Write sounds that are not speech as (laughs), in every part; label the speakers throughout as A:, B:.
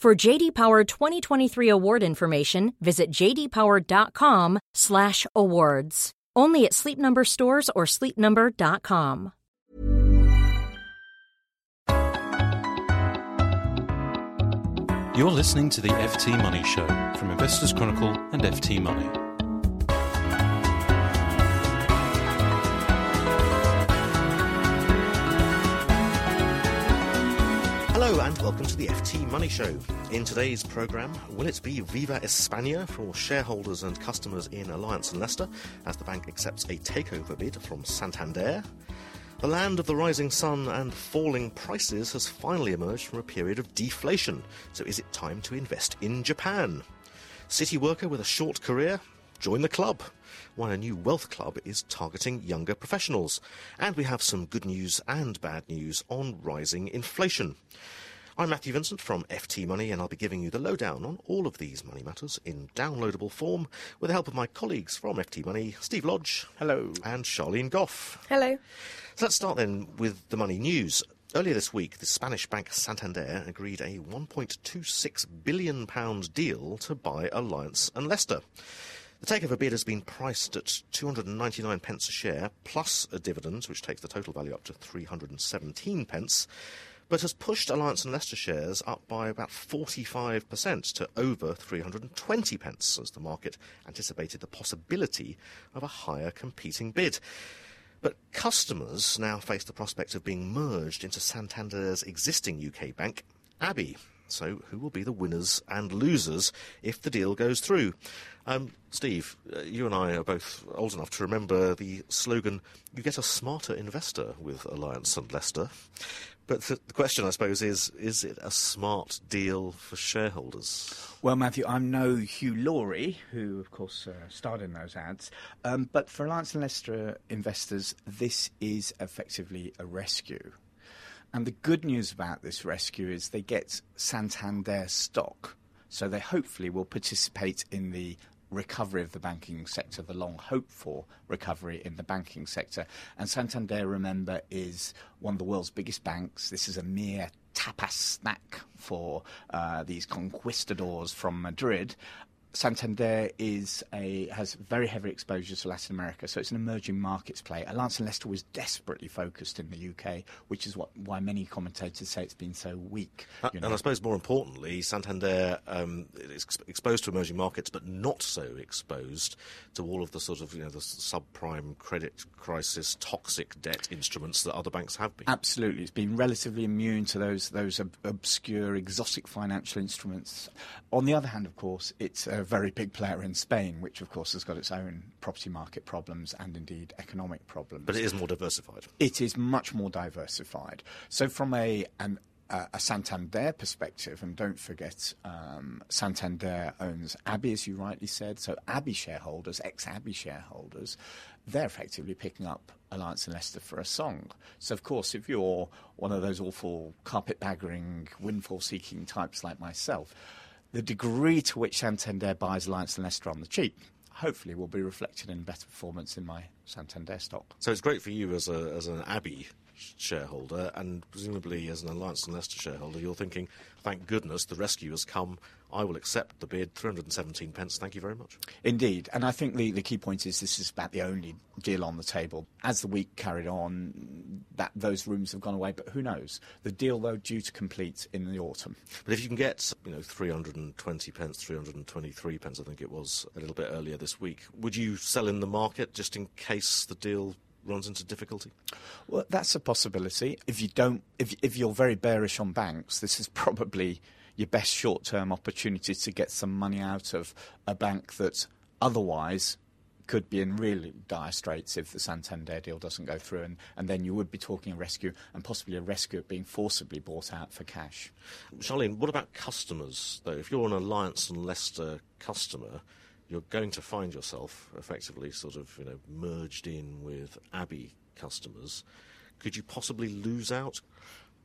A: For JD Power 2023 award information, visit jdpower.com/awards. Only at Sleep Number stores or sleepnumber.com.
B: You're listening to the FT Money Show from Investors Chronicle and FT Money.
C: Hello and welcome to the FT Money Show. In today's programme, will it be Viva España for shareholders and customers in Alliance and Leicester as the bank accepts a takeover bid from Santander? The land of the rising sun and falling prices has finally emerged from a period of deflation, so is it time to invest in Japan? City worker with a short career? Join the club. Why a new wealth club is targeting younger professionals. And we have some good news and bad news on rising inflation. I'm Matthew Vincent from FT Money, and I'll be giving you the lowdown on all of these money matters in downloadable form with the help of my colleagues from FT Money, Steve Lodge.
D: Hello.
C: And Sharlene Goff.
E: Hello.
C: So let's start then with the money news. Earlier this week, the Spanish bank Santander agreed a £1.26 billion deal to buy Alliance and Leicester. The takeover bid has been priced at 299 pence a share, plus a dividend, which takes the total value up to 317 pence, but has pushed Alliance and Leicester shares up by about 45% to over 320 pence, as the market anticipated the possibility of a higher competing bid. But customers now face the prospect of being merged into Santander's existing UK bank, Abbey. So, who will be the winners and losers if the deal goes through? Um, Steve, uh, you and I are both old enough to remember the slogan, you get a smarter investor with Alliance and Leicester. But the, the question, I suppose, is is it a smart deal for shareholders?
D: Well, Matthew, I'm no Hugh Laurie, who, of course, uh, starred in those ads. Um, but for Alliance and Leicester investors, this is effectively a rescue. And the good news about this rescue is they get Santander stock. So they hopefully will participate in the recovery of the banking sector, the long hoped for recovery in the banking sector. And Santander, remember, is one of the world's biggest banks. This is a mere tapas snack for uh, these conquistadors from Madrid. Santander is a has very heavy exposure to Latin America, so it's an emerging markets play. Alliance and Leicester was desperately focused in the UK, which is what why many commentators say it's been so weak.
C: Uh, and I suppose more importantly, Santander um, is exposed to emerging markets, but not so exposed to all of the sort of you know the subprime credit crisis, toxic debt instruments that other banks have been.
D: Absolutely, it's been relatively immune to those those ob- obscure, exotic financial instruments. On the other hand, of course, it's a very big player in Spain, which of course has got its own property market problems and indeed economic problems.
C: But it is more diversified.
D: It is much more diversified. So from a an, a Santander perspective, and don't forget, um, Santander owns Abbey, as you rightly said. So Abbey shareholders, ex-Abbey shareholders, they're effectively picking up Alliance and Leicester for a song. So of course, if you're one of those awful carpetbaggering, windfall-seeking types like myself the degree to which Santander buys Alliance and Leicester on the cheap hopefully will be reflected in better performance in my Santander stock.
C: So it's great for you as a as an Abbey shareholder, and presumably as an Alliance and Leicester shareholder, you're thinking, thank goodness the rescue has come I will accept the bid, 317 pence. Thank you very much.
D: Indeed. And I think the, the key point is this is about the only deal on the table. As the week carried on, that those rooms have gone away, but who knows? The deal, though, due to complete in the autumn.
C: But if you can get, you know, 320 pence, 323 pence, I think it was a little bit earlier this week, would you sell in the market just in case the deal runs into difficulty?
D: Well, that's a possibility. If you don't, if if you're very bearish on banks, this is (laughs) probably your best short-term opportunity to get some money out of a bank that otherwise could be in really dire straits if the Santander deal doesn't go through, and, and then you would be talking a rescue and possibly a rescue being forcibly bought out for cash.
C: Sharlene, what about customers, though? If you're an Alliance and Leicester customer, you're going to find yourself effectively sort of you know merged in with Abbey customers. Could you possibly lose out?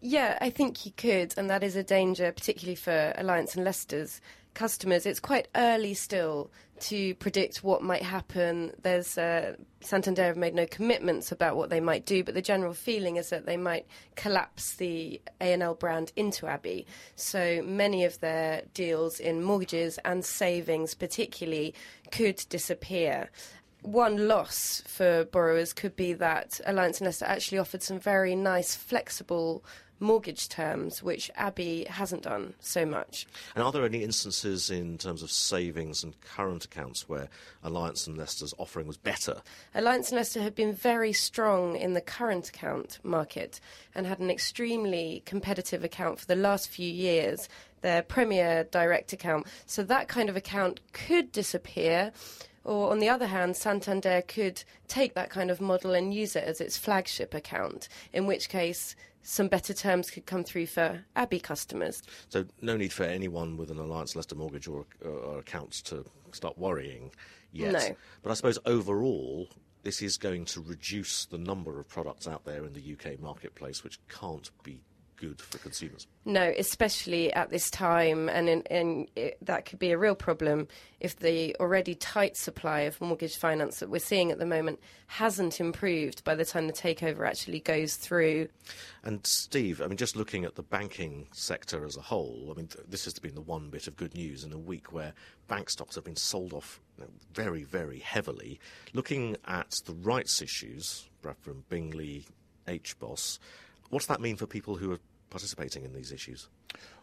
E: Yeah, I think you could, and that is a danger, particularly for Alliance and Leicester's customers. It's quite early still to predict what might happen. There's uh, Santander have made no commitments about what they might do, but the general feeling is that they might collapse the A&L brand into Abbey. So many of their deals in mortgages and savings, particularly, could disappear one loss for borrowers could be that Alliance and Leicester actually offered some very nice, flexible mortgage terms, which Abbey hasn't done so much.
C: And are there any instances in terms of savings and current accounts where Alliance and Leicester's offering was better?
E: Alliance and Leicester have been very strong in the current account market and had an extremely competitive account for the last few years, their premier direct account. So that kind of account could disappear. Or, on the other hand, Santander could take that kind of model and use it as its flagship account, in which case some better terms could come through for Abbey customers.
C: So, no need for anyone with an Alliance Leicester mortgage or, or accounts to start worrying yet.
E: No.
C: But I suppose overall, this is going to reduce the number of products out there in the UK marketplace, which can't be good for consumers.
E: No, especially at this time, and in, it, that could be a real problem if the already tight supply of mortgage finance that we're seeing at the moment hasn't improved by the time the takeover actually goes through.
C: And Steve, I mean, just looking at the banking sector as a whole, I mean, th- this has been the one bit of good news in a week where bank stocks have been sold off very, very heavily. Looking at the rights issues, from Bingley, HBOS, What's that mean for people who are participating in these issues?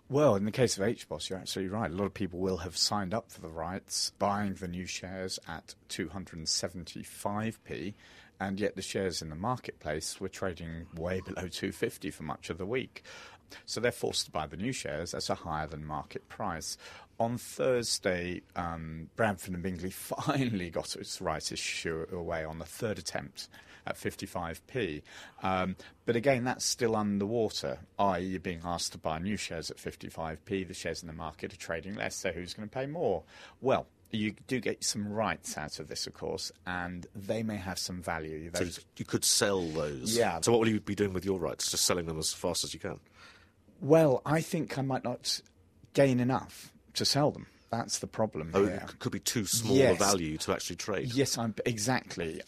D: Well, in the case of HBOS, you're absolutely right. A lot of people will have signed up for the rights, buying the new shares at 275p, and yet the shares in the marketplace were trading way below 250 for much of the week. So they're forced to buy the new shares at a higher than market price. On Thursday, um, Bradford and Bingley (laughs) finally got its rights issue away on the third attempt at 55p. Um, but again, that's still underwater, i.e., you're being asked to buy new shares at 55p. The shares in the market are trading less, so who's going to pay more? Well, you do get some rights out of this, of course, and they may have some value.
C: Those so you could sell those.
D: Yeah.
C: So what will you be doing with your rights? Just selling them as fast as you can?
D: Well, I think I might not gain enough to sell them. That's the problem.
C: Oh,
D: here.
C: it could be too small
D: yes.
C: a value to actually trade.
D: Yes, I'm exactly.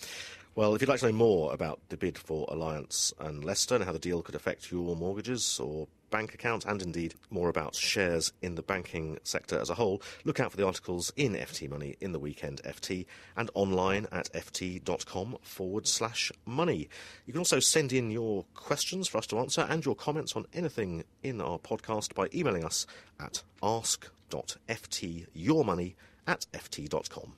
C: Well, if you'd like to know more about the bid for Alliance and Leicester and how the deal could affect your mortgages or bank accounts and indeed more about shares in the banking sector as a whole, look out for the articles in FT Money in the weekend FT and online at ft.com forward slash money. You can also send in your questions for us to answer and your comments on anything in our podcast by emailing us at ask.ftyourmoney at ft.com.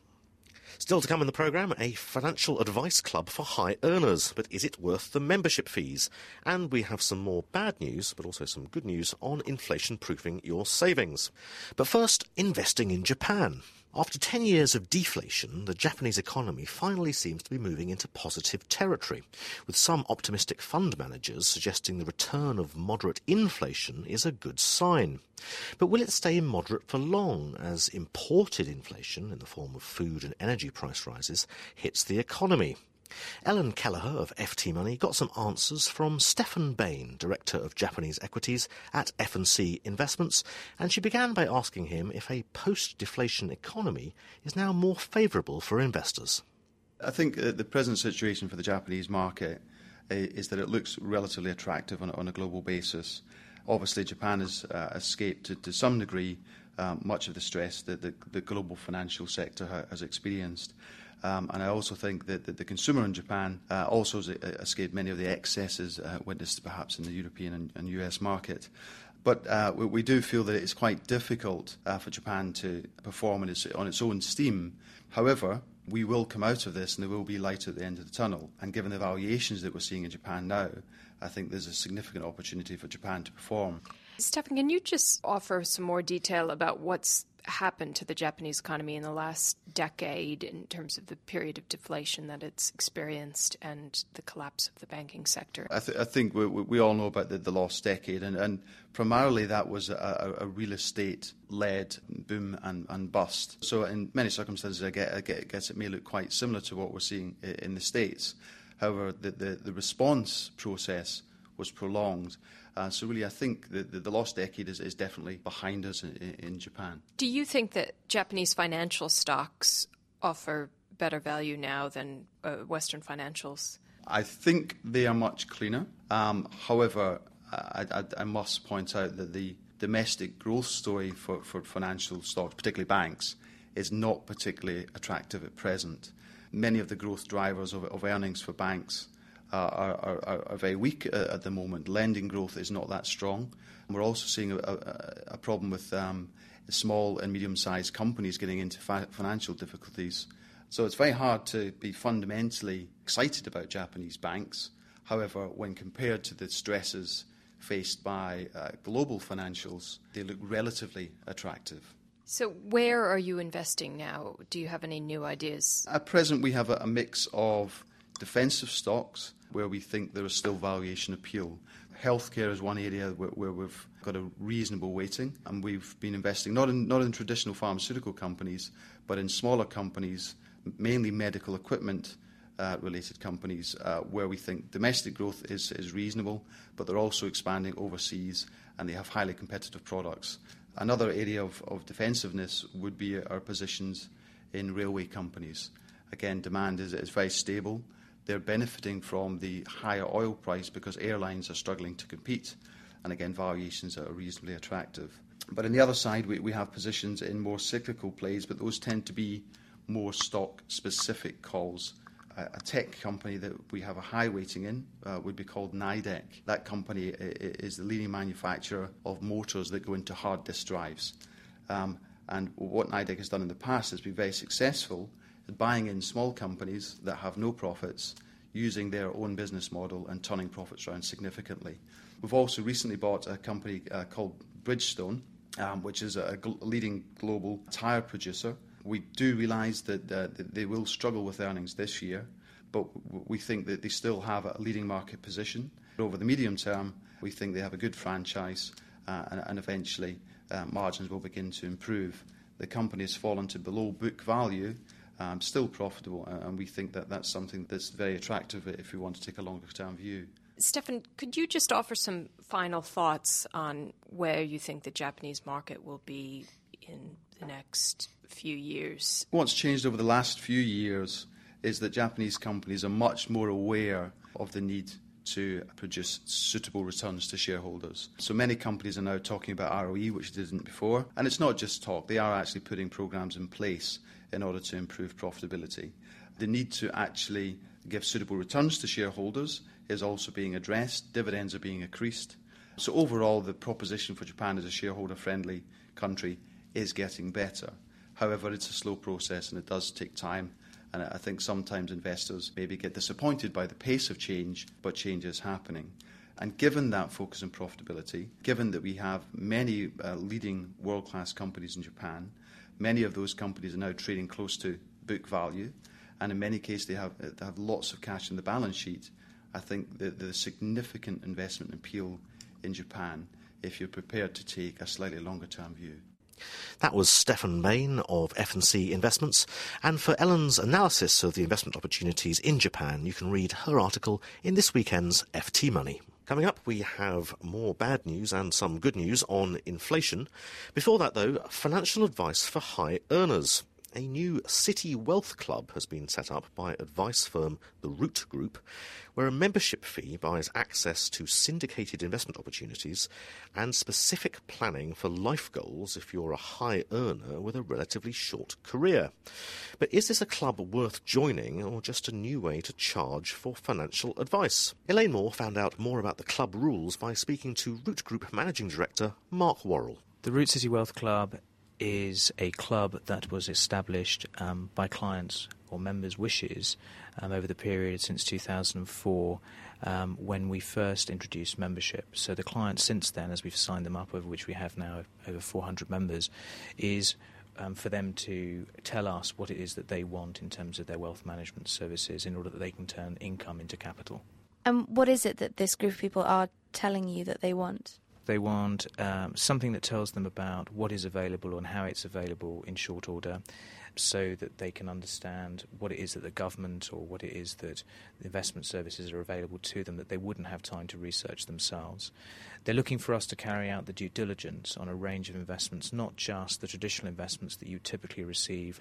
C: Still to come in the programme, a financial advice club for high earners. But is it worth the membership fees? And we have some more bad news, but also some good news on inflation proofing your savings. But first, investing in Japan. After 10 years of deflation, the Japanese economy finally seems to be moving into positive territory, with some optimistic fund managers suggesting the return of moderate inflation is a good sign. But will it stay moderate for long as imported inflation, in the form of food and energy price rises, hits the economy? Ellen Kelleher of FT Money got some answers from Stefan Bain, Director of Japanese Equities at F&C Investments, and she began by asking him if a post-deflation economy is now more favourable for investors.
F: I think uh, the present situation for the Japanese market uh, is that it looks relatively attractive on, a global basis. Obviously, Japan has uh, escaped to, some degree much of the stress that the, global financial sector ha- has experienced. Um, and I also think that, the consumer in Japan uh, also has escaped many of the excesses uh, witnessed perhaps in the European and, US market. But uh, we, do feel that it's quite difficult uh, for Japan to perform on its, own steam. However, we will come out of this and there will be light at the end of the tunnel. And given the valuations that we're seeing in Japan now, I think there's a significant opportunity for Japan to perform.
G: Stefan, can you just offer some more detail about what's happened to the Japanese economy in the last decade in terms of the period of deflation that it's experienced and the collapse of the banking sector?
F: I, th- I think we, we, all know about the, the lost decade, and, and, primarily that was a, a real estate led boom and, and, bust. So, in many circumstances, I, I guess it may look quite similar to what we're seeing in the States. However, the, the, the response process was prolonged. Uh, so really, I think the, the, the lost decade is, is, definitely behind us in, in, Japan.
G: Do you think that Japanese financial stocks offer better value now than uh, Western financials?
F: I think they are much cleaner. Um, however, I, I, I, must point out that the domestic growth story for, for financial stocks, particularly banks, is not particularly attractive at present. Many of the growth drivers of, of earnings for banks are, are, are very weak uh, at the moment. Lending growth is not that strong. We're also seeing a, a, a problem with um, small and medium-sized companies getting into fi- financial difficulties. So it's very hard to be fundamentally excited about Japanese banks. However, when compared to the stresses faced by uh, global financials, they look relatively attractive.
G: So, where are you investing now? Do you have any new ideas?
F: At present, we have a, a mix of defensive stocks where we think there is still valuation appeal. Healthcare is one area where, where, we've got a reasonable weighting, and we've been investing not in, not in traditional pharmaceutical companies, but in smaller companies, mainly medical equipment. Uh, related companies uh, where we think domestic growth is, is reasonable, but they're also expanding overseas and they have highly competitive products. Another area of, of defensiveness would be our positions in railway companies. Again, demand is, is very stable they're benefiting from the higher oil price because airlines are struggling to compete. And again, valuations are reasonably attractive. But on the other side, we, we have positions in more cyclical plays, but those tend to be more stock specific calls. A tech company that we have a high weighting in uh, would be called Nidec. That company is the leading manufacturer of motors that go into hard disk drives. Um, and what Nidec has done in the past has been very successful buying in small companies that have no profits, using their own business model and turning profits around significantly. We've also recently bought a company uh, called Bridgestone, um, which is a, gl- leading global tyre producer. We do realise that, uh, that they will struggle with earnings this year, but we think that they still have a leading market position. Over the medium term, we think they have a good franchise, uh, and, and, eventually uh, margins will begin to improve. The company has fallen to below book value, um, still profitable, and we think that that's something that's very attractive if we want to take a longer term view.
G: Stefan, could you just offer some final thoughts on where you think the Japanese market will be in the next few years?
F: What's changed over the last few years is that Japanese companies are much more aware of the need to produce suitable returns to shareholders. So many companies are now talking about ROE, which they didn't before. And it's not just talk, they are actually putting programs in place in order to improve profitability. The need to actually give suitable returns to shareholders is also being addressed. Dividends are being increased. So, overall, the proposition for Japan as a shareholder friendly country is getting better. However, it's a slow process and it does take time. And I think sometimes investors maybe get disappointed by the pace of change, but change is happening. And given that focus on profitability, given that we have many uh, leading world class companies in Japan, Many of those companies are now trading close to book value, and in many cases they have, they have lots of cash in the balance sheet. I think that there's significant investment appeal in Japan if you're prepared to take a slightly longer term view.
C: That was Stefan Main of F&C Investments. And for Ellen's analysis of the investment opportunities in Japan, you can read her article in this weekend's FT Money. Coming up, we have more bad news and some good news on inflation. Before that, though, financial advice for high earners. A new city wealth club has been set up by advice firm The Root Group, where a membership fee buys access to syndicated investment opportunities and specific planning for life goals if you're a high earner with a relatively short career. But is this a club worth joining or just a new way to charge for financial advice? Elaine Moore found out more about the club rules by speaking to Root Group Managing Director Mark Worrell.
H: The Root City Wealth Club is a club that was established um, by clients or members' wishes um, over the period since 2004 um, when we first introduced membership. So the clients since then, as we've signed them up, over which we have now over 400 members, is um, for them to tell us what it is that they want in terms of their wealth management services in order that they can turn income into capital.
I: And what is it that this group of people are telling you that they want?
H: They want um, something that tells them about what is available and how it's available in short order so that they can understand what it is that the government or what it is that investment services are available to them that they wouldn't have time to research themselves. They're looking for us to carry out the due diligence on a range of investments, not just the traditional investments that you typically receive,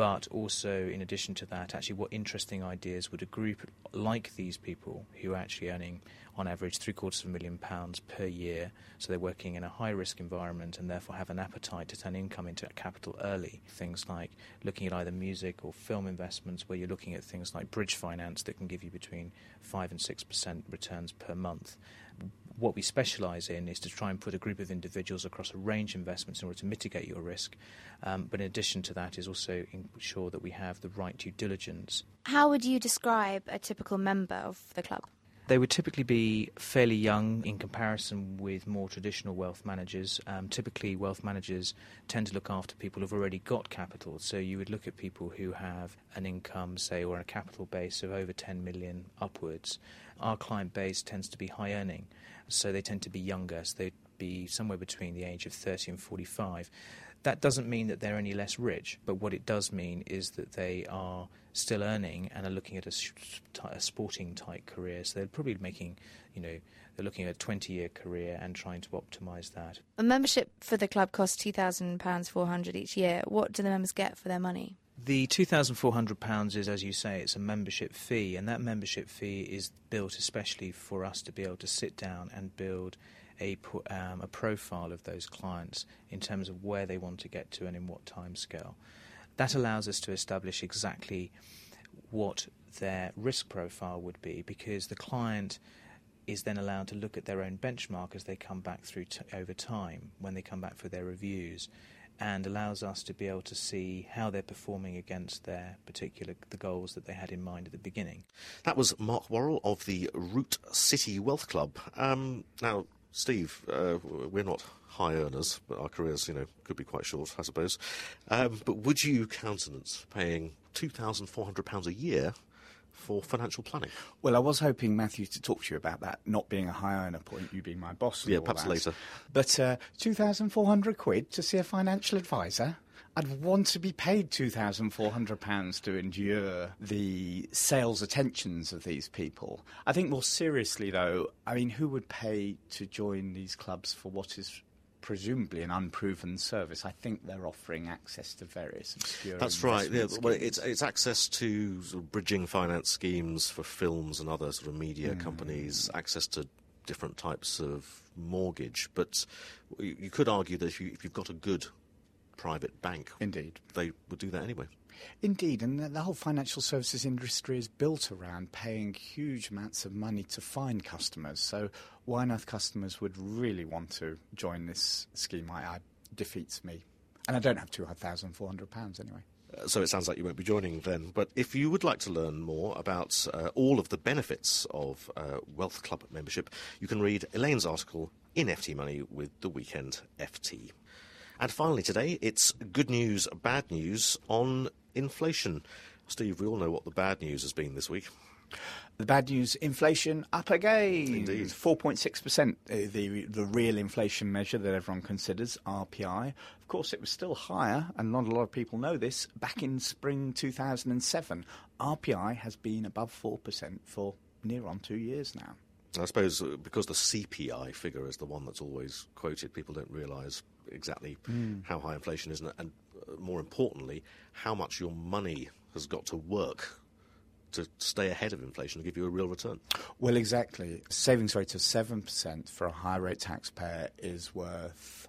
H: but also, in addition to that, actually what interesting ideas would a group like these people who are actually earning on average three quarters of a million pounds per year. So they're working in a high risk environment and therefore have an appetite to turn income into capital early. Things like looking at either music or film investments, where you're looking at things like bridge finance that can give you between 5 and 6% returns per month. What we specialise in is to try and put a group of individuals across a range of investments in order to mitigate your risk. Um, but in addition to that, is also ensure that we have the right due diligence.
I: How would you describe a typical member of the club?
H: They would typically be fairly young in comparison with more traditional wealth managers. Um, typically, wealth managers tend to look after people who've already got capital. So you would look at people who have an income, say, or a capital base of over 10 million upwards. Our client base tends to be high earning, so they tend to be younger. So they'd be somewhere between the age of 30 and 45. That doesn't mean that they're any less rich, but what it does mean is that they are still earning and are looking at a, a sporting type career. So they're probably making, you know, they're looking at a 20 year career and trying to optimise that.
I: A membership for the club costs £2,000 400 each year. What do the members get for their money?
H: The £2,400 is, as you say, it's a membership fee, and that membership fee is built especially for us to be able to sit down and build a, um, a profile of those clients in terms of where they want to get to and in what time scale. That allows us to establish exactly what their risk profile would be because the client is then allowed to look at their own benchmark as they come back through t- over time when they come back for their reviews and allows us to be able to see how they're performing against their particular the goals that they had in mind at the beginning.
C: That was Mark Worrell of the Root City Wealth Club. Um, now, Steve, uh, we're not high earners, but our careers, you know, could be quite short, I suppose. Um, but would you countenance paying £2,400 a year for financial planning?
D: Well, I was hoping, Matthew, to talk to you about that not being a high earner point, you being my boss.
C: yeah, perhaps
D: that.
C: later.
D: But uh, 2,400 quid to see a financial advisor? I'd want to be paid £2,400 to endure the sales attentions of these people. I think more seriously, though, I mean, who would pay to join these clubs for what is presumably an unproven service. I think they're offering access to various obscure.
C: That's right. Yeah, well, it's it's access to sort of bridging finance schemes for films and other sort of media
D: Mm.
C: companies. Access to different types of mortgage, but you, you could argue that if, you, if you've got a good private bank,
D: Indeed.
C: they would do that anyway.
D: Indeed, and the, the whole financial services industry is built around paying huge amounts of money to find customers. So, why on earth customers would really want to join this scheme? I, I defeats me, and I don't have two thousand four hundred pounds anyway.
C: Uh, So it sounds like you won't be joining then. But if you would like to learn more about uh, all of the benefits of uh, Wealth Club membership, you can read Elaine's article in FT Money with the Weekend FT. And finally today, it's good news, bad news on inflation. Steve, we all know what the bad news has been this week.
D: The bad news: inflation up again.
C: Indeed.
D: four point six percent. uh, The the real inflation measure that everyone considers RPI. Of course, it was still higher, and not a lot of people know this. Back in spring two thousand and seven, RPI has been above four percent for near on two years now.
C: I suppose uh, because the CPI figure is the one that's always quoted, people don't realise exactly hmm. how high inflation is. And, and uh, more importantly, how much your money has got to work to stay ahead of inflation and give you a real return.
D: Well, exactly. Savings rate of 7% for a high rate taxpayer is worth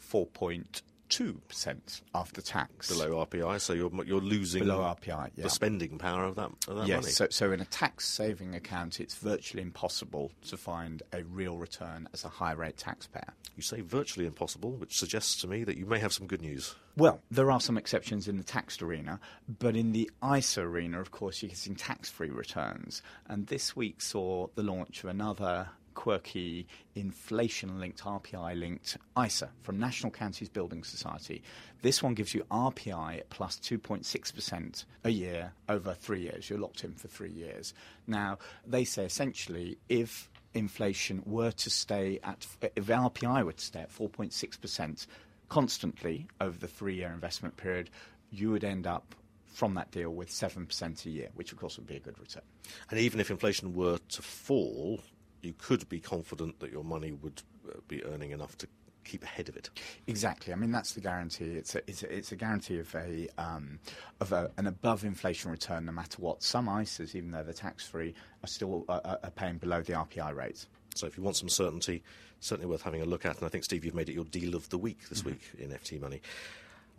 D: 4.2 2% after tax.
C: Below RPI, so you're, you're losing
D: Below RPI, yeah.
C: the spending power of that, of that
D: yes,
C: money.
D: So, so in a tax saving account, it's virtually impossible to find a real return as a high rate taxpayer.
C: You say virtually impossible, which suggests to me that you may have some good news.
D: Well, there are some exceptions in the taxed arena, but in the ISA arena, of course, you're getting tax free returns. And this week saw the launch of another quirky inflation linked, RPI linked ISA from National Counties Building Society. This one gives you RPI plus 2.6% a year over three years. You're locked in for three years. Now, they say essentially if inflation were to stay at, if RPI were to stay at 4.6% constantly over the three year investment period, you would end up from that deal with 7% a year, which of course would be a good return.
C: And even if inflation were to fall, you could be confident that your money would uh, be earning enough to keep ahead of it.
D: Exactly. I mean, that's the guarantee. It's a, it's a, it's a guarantee of a um, of a, an above inflation return, no matter what. Some ISAs, even though they're tax free, are still uh, uh are paying below the RPI rate.
C: So, if you want some certainty, certainly worth having a look at. And I think Steve, you've made it your deal of the week this mm-hmm. week in FT Money.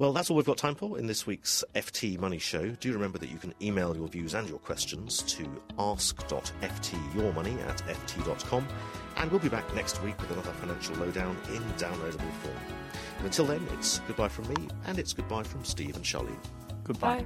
C: Well, that's all we've got time for in this week's FT Money Show. Do remember that you can email your views and your questions to ask.ftyourmoney at ft.com. And we'll be back next week with another financial lowdown in downloadable form. And until then, it's goodbye from me and it's goodbye from Steve and Sharlene.
D: Goodbye. Bye.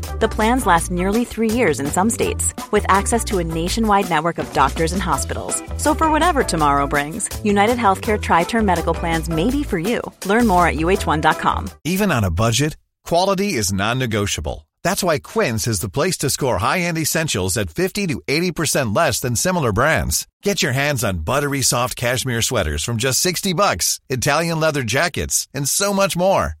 J: The plans last nearly three years in some states, with access to a nationwide network of doctors and hospitals. So, for whatever tomorrow brings, United Healthcare Tri Term Medical Plans may be for you. Learn more at uh1.com.
K: Even on a budget, quality is non negotiable. That's why Quince is the place to score high end essentials at 50 to 80% less than similar brands. Get your hands on buttery soft cashmere sweaters from just 60 bucks, Italian leather jackets, and so much more.